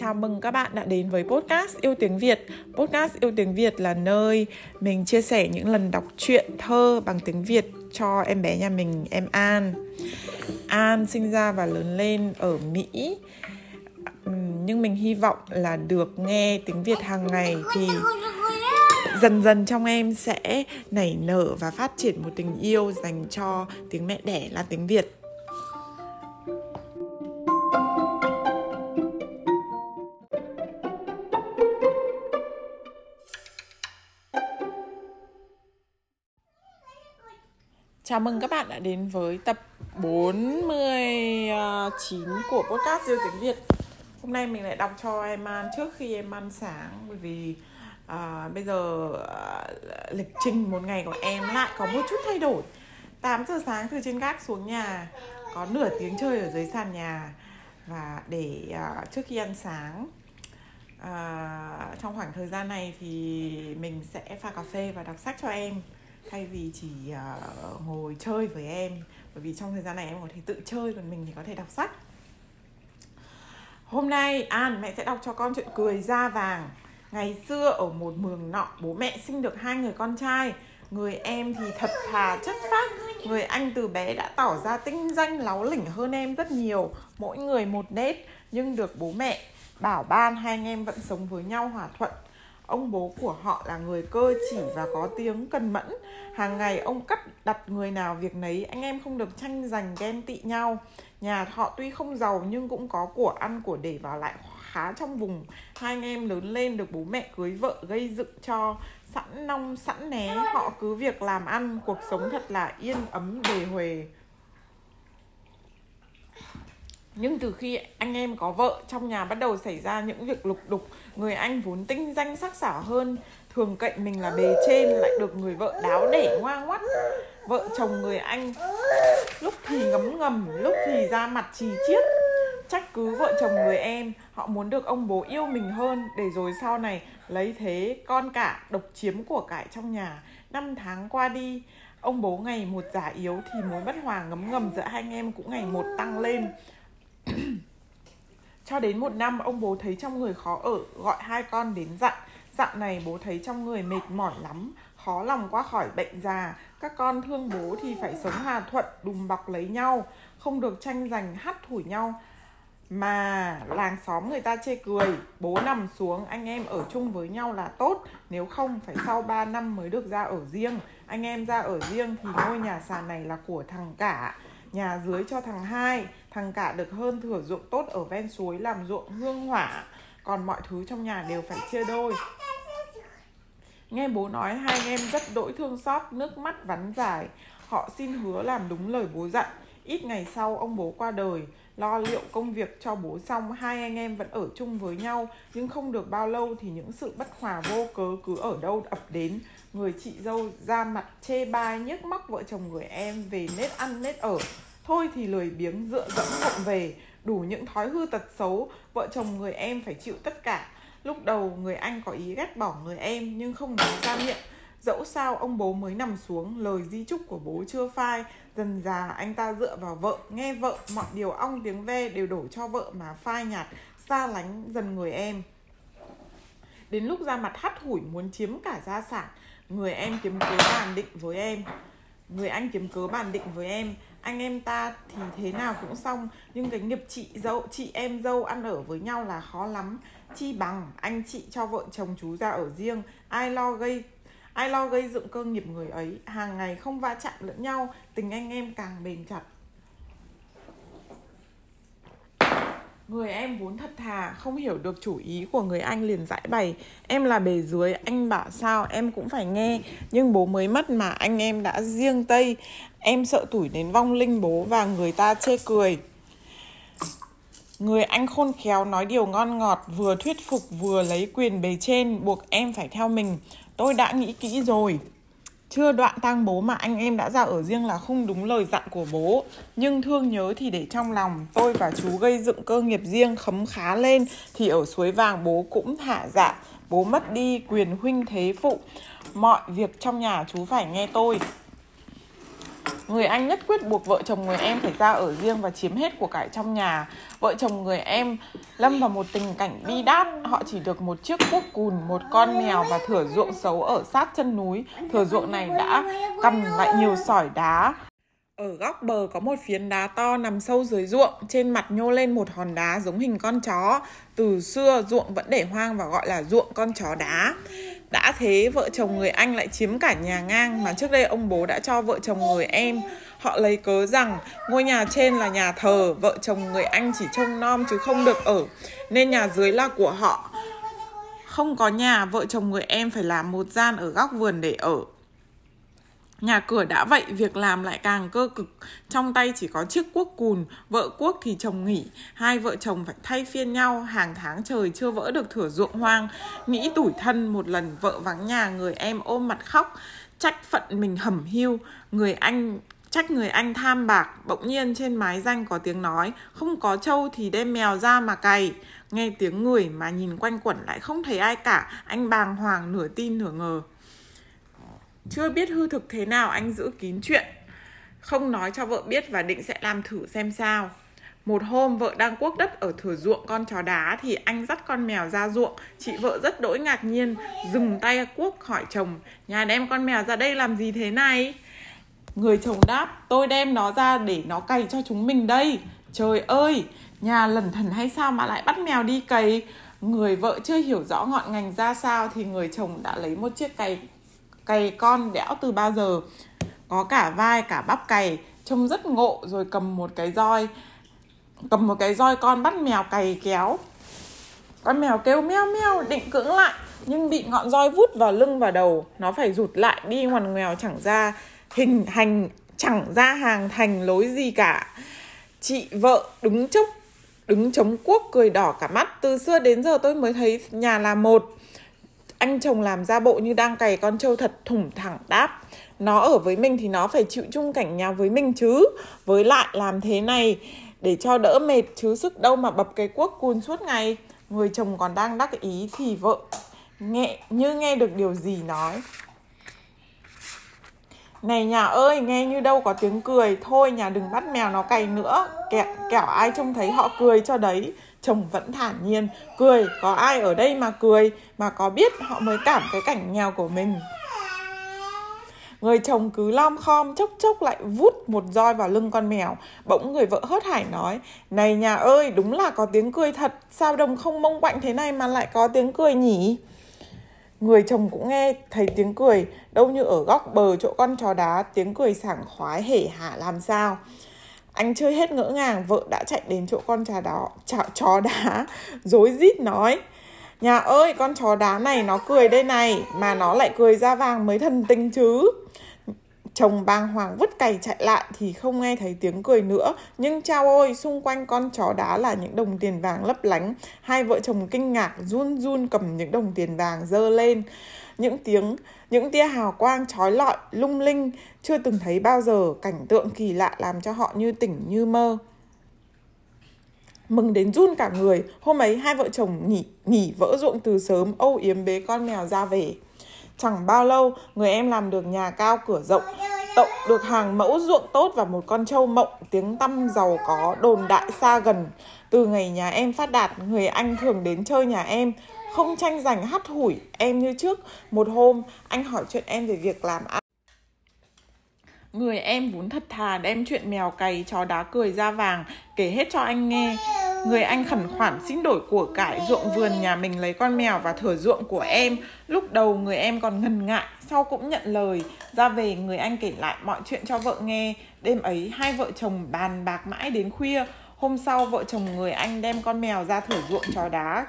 Chào mừng các bạn đã đến với podcast Yêu Tiếng Việt. Podcast Yêu Tiếng Việt là nơi mình chia sẻ những lần đọc truyện thơ bằng tiếng Việt cho em bé nhà mình, em An. An sinh ra và lớn lên ở Mỹ. Nhưng mình hy vọng là được nghe tiếng Việt hàng ngày thì dần dần trong em sẽ nảy nở và phát triển một tình yêu dành cho tiếng mẹ đẻ là tiếng Việt. Chào mừng các bạn đã đến với tập 49 của podcast Diêu tiếng Việt. Hôm nay mình lại đọc cho em ăn trước khi em ăn sáng Bởi vì à, bây giờ à, lịch trình một ngày của em lại có một chút thay đổi. 8 giờ sáng từ trên gác xuống nhà Có nửa tiếng chơi ở dưới sàn nhà. Và để à, trước khi ăn sáng à, Trong khoảng thời gian này thì mình sẽ pha cà phê và đọc sách cho em thay vì chỉ uh, ngồi chơi với em bởi vì trong thời gian này em có thể tự chơi còn mình thì có thể đọc sách. Hôm nay an mẹ sẽ đọc cho con chuyện cười da vàng. Ngày xưa ở một mường nọ bố mẹ sinh được hai người con trai. Người em thì thật thà chất phác. Người anh từ bé đã tỏ ra tinh danh láu lỉnh hơn em rất nhiều mỗi người một nét. Nhưng được bố mẹ bảo ban hai anh em vẫn sống với nhau hòa thuận. Ông bố của họ là người cơ chỉ và có tiếng cần mẫn. Hàng ngày ông cắt đặt người nào việc nấy, anh em không được tranh giành ghen tị nhau. Nhà họ tuy không giàu nhưng cũng có của ăn của để vào lại khá trong vùng. Hai anh em lớn lên được bố mẹ cưới vợ gây dựng cho sẵn nong sẵn né họ cứ việc làm ăn cuộc sống thật là yên ấm đề huề nhưng từ khi anh em có vợ, trong nhà bắt đầu xảy ra những việc lục đục, người anh vốn tinh danh sắc sảo hơn, thường cậy mình là bề trên, lại được người vợ đáo để ngoa ngoắt. Vợ chồng người anh lúc thì ngấm ngầm, lúc thì ra mặt trì chiết. Trách cứ vợ chồng người em, họ muốn được ông bố yêu mình hơn, để rồi sau này lấy thế con cả độc chiếm của cải trong nhà. Năm tháng qua đi, ông bố ngày một già yếu thì mối bất hòa ngấm ngầm giữa hai anh em cũng ngày một tăng lên. cho đến một năm, ông bố thấy trong người khó ở, gọi hai con đến dặn. Dặn này bố thấy trong người mệt mỏi lắm, khó lòng qua khỏi bệnh già. Các con thương bố thì phải sống hòa thuận, đùm bọc lấy nhau, không được tranh giành hắt thủi nhau. Mà làng xóm người ta chê cười, bố nằm xuống, anh em ở chung với nhau là tốt. Nếu không, phải sau 3 năm mới được ra ở riêng. Anh em ra ở riêng thì ngôi nhà sàn này là của thằng cả, nhà dưới cho thằng hai thằng cả được hơn thửa ruộng tốt ở ven suối làm ruộng hương hỏa. Còn mọi thứ trong nhà đều phải chia đôi. Nghe bố nói hai anh em rất đỗi thương xót, nước mắt vắn dài. Họ xin hứa làm đúng lời bố dặn. Ít ngày sau, ông bố qua đời. Lo liệu công việc cho bố xong, hai anh em vẫn ở chung với nhau. Nhưng không được bao lâu thì những sự bất hòa vô cớ cứ ở đâu ập đến. Người chị dâu ra mặt chê bai, nhức móc vợ chồng người em về nết ăn nết ở thôi thì lười biếng dựa dẫm vụng về, đủ những thói hư tật xấu, vợ chồng người em phải chịu tất cả. Lúc đầu người anh có ý ghét bỏ người em nhưng không nói ra miệng. Dẫu sao ông bố mới nằm xuống, lời di chúc của bố chưa phai. Dần già anh ta dựa vào vợ, nghe vợ, mọi điều ong tiếng ve đều đổ cho vợ mà phai nhạt, xa lánh dần người em. Đến lúc ra mặt hắt hủi muốn chiếm cả gia sản, người em kiếm cớ bàn định với em. Người anh kiếm cớ bàn định với em anh em ta thì thế nào cũng xong. Nhưng cái nghiệp chị dâu, chị em dâu ăn ở với nhau là khó lắm. Chi bằng anh chị cho vợ chồng chú ra ở riêng. Ai lo gây, ai lo gây dựng cơ nghiệp người ấy? Hàng ngày không va chạm lẫn nhau, tình anh em càng bền chặt. Người em vốn thật thà, không hiểu được chủ ý của người anh liền giải bày. Em là bề dưới, anh bảo sao em cũng phải nghe. Nhưng bố mới mất mà anh em đã riêng Tây. Em sợ tuổi đến vong linh bố và người ta chê cười. Người anh khôn khéo nói điều ngon ngọt Vừa thuyết phục vừa lấy quyền bề trên Buộc em phải theo mình. Tôi đã nghĩ kỹ rồi chưa đoạn tang bố mà anh em đã ra ở riêng là không đúng lời dặn của bố. Nhưng thương nhớ thì để trong lòng. Tôi và chú gây dựng cơ nghiệp riêng khấm khá lên Thì ở suối vàng bố cũng thả dạ. Bố mất đi quyền huynh thế phụ. Mọi việc trong nhà chú phải nghe tôi. Người anh nhất quyết buộc vợ chồng người em phải ra ở riêng và chiếm hết của cải trong nhà. Vợ chồng người em lâm vào một tình cảnh bi đát. Họ chỉ được một chiếc cuốc cùn, một con mèo và thửa ruộng xấu ở sát chân núi. Thửa ruộng này đã cầm lại nhiều sỏi đá. Ở góc bờ có một phiến đá to nằm sâu dưới ruộng, trên mặt nhô lên một hòn đá giống hình con chó. Từ xưa ruộng vẫn để hoang và gọi là ruộng con chó đá. Đã thế vợ chồng người anh lại chiếm cả nhà ngang mà trước đây ông bố đã cho vợ chồng người em. Họ lấy cớ rằng ngôi nhà trên là nhà thờ, vợ chồng người anh chỉ trông nom chứ không được ở, nên nhà dưới là của họ. Không có nhà, vợ chồng người em phải làm một gian ở góc vườn để ở. Nhà cửa đã vậy, việc làm lại càng cơ cực. Trong tay chỉ có chiếc cuốc cùn, vợ cuốc thì chồng nghỉ. Hai vợ chồng phải thay phiên nhau, hàng tháng trời chưa vỡ được thửa ruộng hoang. Nghĩ tủi thân một lần vợ vắng nhà, người em ôm mặt khóc. Trách phận mình hẩm hiu, người anh trách người anh tham bạc bỗng nhiên trên mái danh có tiếng nói không có trâu thì đem mèo ra mà cày nghe tiếng người mà nhìn quanh quẩn lại không thấy ai cả anh bàng hoàng nửa tin nửa ngờ chưa biết hư thực thế nào anh giữ kín chuyện Không nói cho vợ biết và định sẽ làm thử xem sao một hôm vợ đang cuốc đất ở thửa ruộng con chó đá thì anh dắt con mèo ra ruộng. Chị vợ rất đỗi ngạc nhiên, dừng tay cuốc hỏi chồng, nhà đem con mèo ra đây làm gì thế này? Người chồng đáp, tôi đem nó ra để nó cày cho chúng mình đây. Trời ơi, nhà lẩn thần hay sao mà lại bắt mèo đi cày? Người vợ chưa hiểu rõ ngọn ngành ra sao thì người chồng đã lấy một chiếc cày cày con đẽo từ bao giờ. Có cả vai, cả bắp cày, trông rất ngộ rồi cầm một cái roi, cầm một cái roi con bắt mèo cày kéo. Con mèo kêu meo meo, định cưỡng lại, nhưng bị ngọn roi vút vào lưng và đầu. Nó phải rụt lại, đi ngoằn ngoèo chẳng ra hình hành, chẳng ra hàng thành lối gì cả. Chị vợ đứng chốc, đứng chống cuốc, cười đỏ cả mắt. Từ xưa đến giờ tôi mới thấy nhà là một anh chồng làm ra bộ như đang cày con trâu thật thủng thẳng đáp. Nó ở với mình thì nó phải chịu chung cảnh nhà với mình chứ. Với lại làm thế này để cho đỡ mệt chứ sức đâu mà bập cái cuốc cùn suốt ngày. Người chồng còn đang đắc ý thì vợ nghe như nghe được điều gì nói. Này nhà ơi, nghe như đâu có tiếng cười. Thôi nhà đừng bắt mèo nó cày nữa. Kẹo, kẻo ai trông thấy họ cười cho đấy. Chồng vẫn thản nhiên Cười, có ai ở đây mà cười Mà có biết họ mới cảm cái cảnh nghèo của mình? Người chồng cứ lom khom chốc chốc lại vút một roi vào lưng con mèo. Bỗng người vợ hớt hải nói Này nhà ơi đúng là có tiếng cười thật Sao đồng không mông quạnh thế này mà lại có tiếng cười nhỉ? Người chồng cũng nghe thấy tiếng cười Đâu như ở góc bờ chỗ con chó đá Tiếng cười sảng khoái hể hả làm sao? Anh chơi hết ngỡ ngàng vợ đã chạy đến chỗ con chó đó chó, chó đá rối rít nói nhà ơi con chó đá này nó cười đây này mà nó lại cười ra vàng mới thần tinh chứ chồng bàng hoàng vứt cày chạy lại thì không nghe thấy tiếng cười nữa. Nhưng chao ôi, xung quanh con chó đá là những đồng tiền vàng lấp lánh. Hai vợ chồng kinh ngạc, run run cầm những đồng tiền vàng dơ lên. Những tiếng, những tia hào quang trói lọi, lung linh, chưa từng thấy bao giờ. Cảnh tượng kỳ lạ làm cho họ như tỉnh như mơ. Mừng đến run cả người. Hôm ấy hai vợ chồng nghỉ nghỉ vỡ ruộng từ sớm, âu yếm bế con mèo ra về chẳng bao lâu, người em làm được nhà cao cửa rộng, tậu được hàng mẫu ruộng tốt và một con trâu mộng, tiếng tăm giàu có, đồn đại xa gần. Từ ngày nhà em phát đạt, người anh thường đến chơi nhà em, không tranh giành hắt hủi em như trước. Một hôm, anh hỏi chuyện em về việc làm ăn. Người em vốn thật thà đem chuyện mèo cày chó đá cười ra vàng, kể hết cho anh nghe người anh khẩn khoản xin đổi của cải ruộng vườn nhà mình lấy con mèo và thửa ruộng của em. Lúc đầu người em còn ngần ngại sau cũng nhận lời. Ra về người anh kể lại mọi chuyện cho vợ nghe. Đêm ấy hai vợ chồng bàn bạc mãi đến khuya. Hôm sau vợ chồng người anh đem con mèo ra thửa ruộng chó đá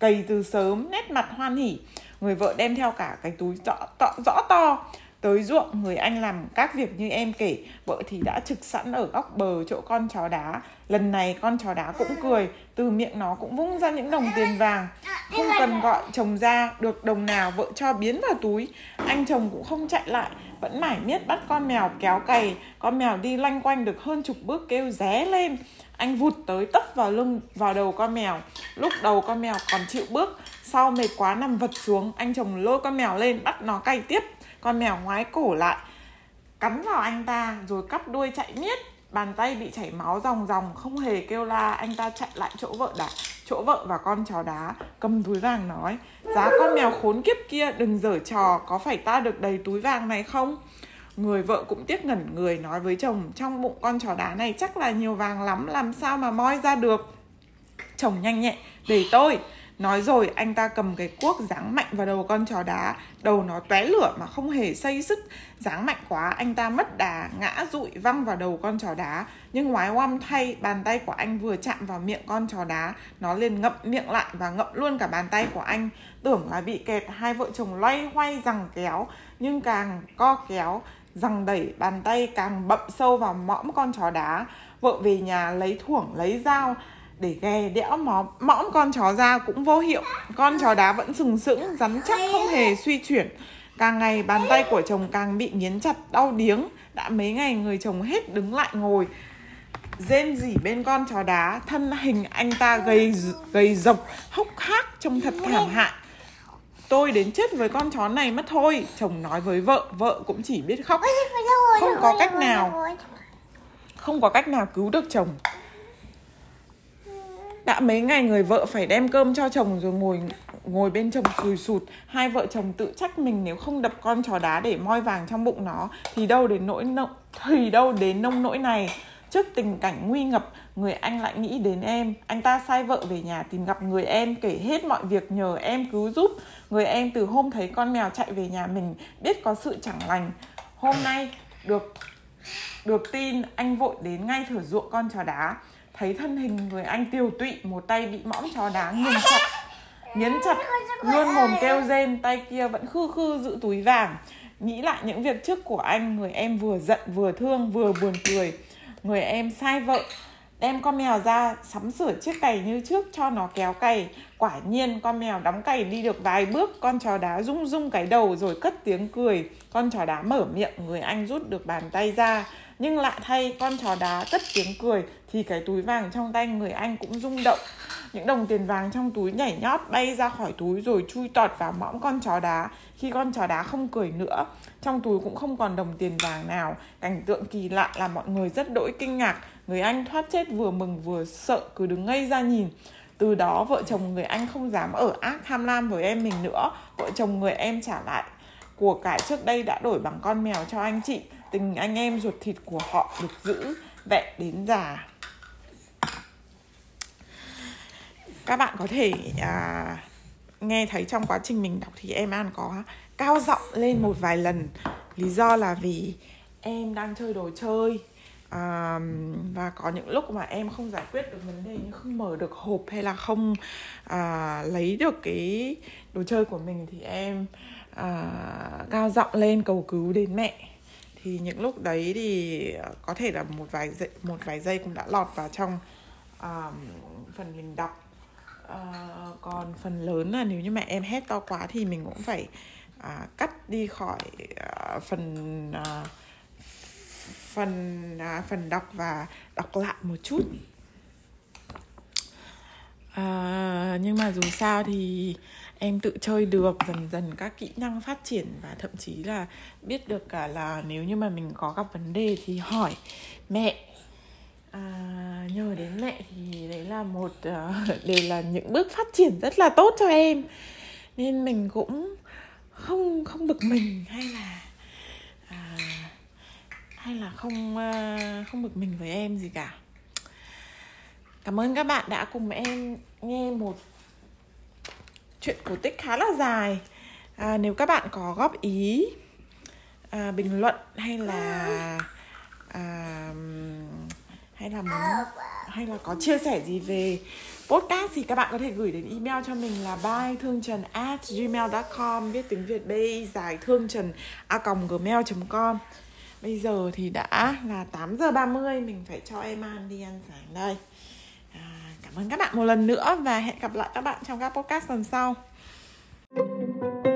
cày từ sớm nét mặt hoan hỉ. Người vợ đem theo cả cái túi rõ, rõ, rõ to tới ruộng, người anh làm các việc như em kể. Vợ thì đã trực sẵn ở góc bờ chỗ con chó đá. Lần này con chó đá cũng cười, từ miệng nó cũng vung ra những đồng tiền vàng. Không cần gọi chồng ra được đồng nào, vợ cho biến vào túi. Anh chồng cũng không chạy lại, vẫn mải miết bắt con mèo kéo cày. Con mèo đi lanh quanh được hơn chục bước kêu ré lên. Anh vụt tới tấp vào lưng, vào đầu con mèo. Lúc đầu con mèo còn chịu bước, sau mệt quá nằm vật xuống. Anh chồng lôi con mèo lên bắt nó cày tiếp con mèo ngoái cổ lại, cắn vào anh ta, rồi cắp đuôi chạy miết. Bàn tay bị chảy máu ròng ròng, không hề kêu la. Anh ta chạy lại chỗ vợ đã chỗ vợ và con chó đá, cầm túi vàng nói, giá con mèo khốn kiếp kia, đừng dở trò, có phải ta được đầy túi vàng này không? Người vợ cũng tiếc ngẩn người, nói với chồng, trong bụng con chó đá này chắc là nhiều vàng lắm, làm sao mà moi ra được? Chồng nhanh nhẹ để tôi. Nói rồi, anh ta cầm cái cuốc giáng mạnh vào đầu con chó đá. Đầu nó tóe lửa mà không hề xây sức. Giáng mạnh quá, anh ta mất đà, Ngã rụi văng vào đầu con chó đá. Nhưng ngoái oăm thay, Bàn tay của anh vừa chạm vào miệng con chó đá. Nó liền ngậm miệng lại và ngậm luôn cả bàn tay của anh. Tưởng là bị kẹt, Hai vợ chồng loay hoay rằng kéo. Nhưng càng co kéo rằng đẩy, bàn tay càng bậm sâu vào mõm con chó đá. Vợ về nhà lấy thuổng, lấy dao để ghè đẽo móm mõm con chó ra cũng vô hiệu. Con chó đá vẫn sừng sững rắn chắc không hề suy chuyển. Càng ngày bàn tay của chồng càng bị nghiến chặt đau điếng. Đã mấy ngày người chồng hết đứng lại ngồi. Rên rỉ bên con chó đá thân hình anh ta gầy gầy rộc hốc hác trông thật thảm hại. Tôi đến chết với con chó này mất thôi chồng nói với vợ. Vợ cũng chỉ biết khóc. Không có cách nào. không có cách nào cứu được chồng đã mấy ngày người vợ phải đem cơm cho chồng rồi ngồi ngồi bên chồng sùi sụt. Hai vợ chồng tự trách mình nếu không đập con chó đá để moi vàng trong bụng nó, thì đâu đến nỗi nông, thì đâu đến nông nỗi này. Trước tình cảnh nguy ngập, người anh lại nghĩ đến em. Anh ta sai vợ về nhà tìm gặp người em, kể hết mọi việc nhờ em cứu giúp. Người em từ hôm thấy con mèo chạy về nhà mình, biết có sự chẳng lành. Hôm nay được được tin anh vội đến ngay thửa ruộng con chó đá thấy thân hình người anh tiêu tụy một tay bị mõm chó đá nghiền chặt nhấn chặt luôn mồm kêu rên tay kia vẫn khư khư giữ túi vàng. Nghĩ lại những việc trước của anh người em vừa giận vừa thương vừa buồn cười. Người em sai vợ đem con mèo ra sắm sửa chiếc cày như trước cho nó kéo cày. Quả nhiên con mèo đóng cày đi được vài bước con chó đá rung rung cái đầu rồi cất tiếng cười. Con chó đá mở miệng người anh rút được bàn tay ra nhưng lạ thay con chó đá cất tiếng cười thì cái túi vàng trong tay người anh cũng rung động. Những đồng tiền vàng trong túi nhảy nhót bay ra khỏi túi rồi chui tọt vào mõm con chó đá. Khi con chó đá không cười nữa, trong túi cũng không còn đồng tiền vàng nào. Cảnh tượng kỳ lạ làm mọi người rất đỗi kinh ngạc. Người anh thoát chết vừa mừng vừa sợ cứ đứng ngây ra nhìn. Từ đó vợ chồng người anh không dám ở ác tham lam với em mình nữa. Vợ chồng người em trả lại. Của cải trước đây đã đổi bằng con mèo cho anh chị tình anh em ruột thịt của họ được giữ vẹn đến già. Các bạn có thể à, nghe thấy trong quá trình mình đọc thì em an có cao giọng lên một vài lần. Lý do là vì em đang chơi đồ chơi à, và có những lúc mà em không giải quyết được vấn đề như không mở được hộp hay là không à, lấy được cái đồ chơi của mình thì em à, cao giọng lên cầu cứu đến mẹ thì những lúc đấy thì ờ, có thể là một vài giây, một vài giây cũng đã lọt vào trong um, phần mình đọc. Uh, còn phần lớn là nếu như mẹ em hét to quá thì mình cũng phải uh, cắt đi khỏi uh, phần uh, phần uh, phần đọc và đọc lại một chút. Uh, nhưng mà dù sao thì em tự chơi được dần dần các kỹ năng phát triển và thậm chí là biết được cả là nếu như mà mình có gặp vấn đề thì hỏi mẹ. À, nhờ đến mẹ thì đấy là một uh, đều là những bước phát triển rất là tốt cho em. Nên mình cũng không không bực mình hay là à, hay là không uh, không bực mình với em gì cả. Cảm ơn các bạn đã cùng em nghe một chuyện cổ tích khá là dài. À, nếu các bạn có góp ý à, bình luận hay là à, hay là muốn hay là có chia sẻ gì về podcast thì các bạn có thể gửi đến email cho mình là by thương trần at gmail.com viết tiếng việt b dài thương trần a gmail com. Bây giờ thì đã là 8 giờ 30 mình phải cho em ăn đi ăn sáng đây cảm ơn các bạn một lần nữa và hẹn gặp lại các bạn trong các podcast lần sau. thank you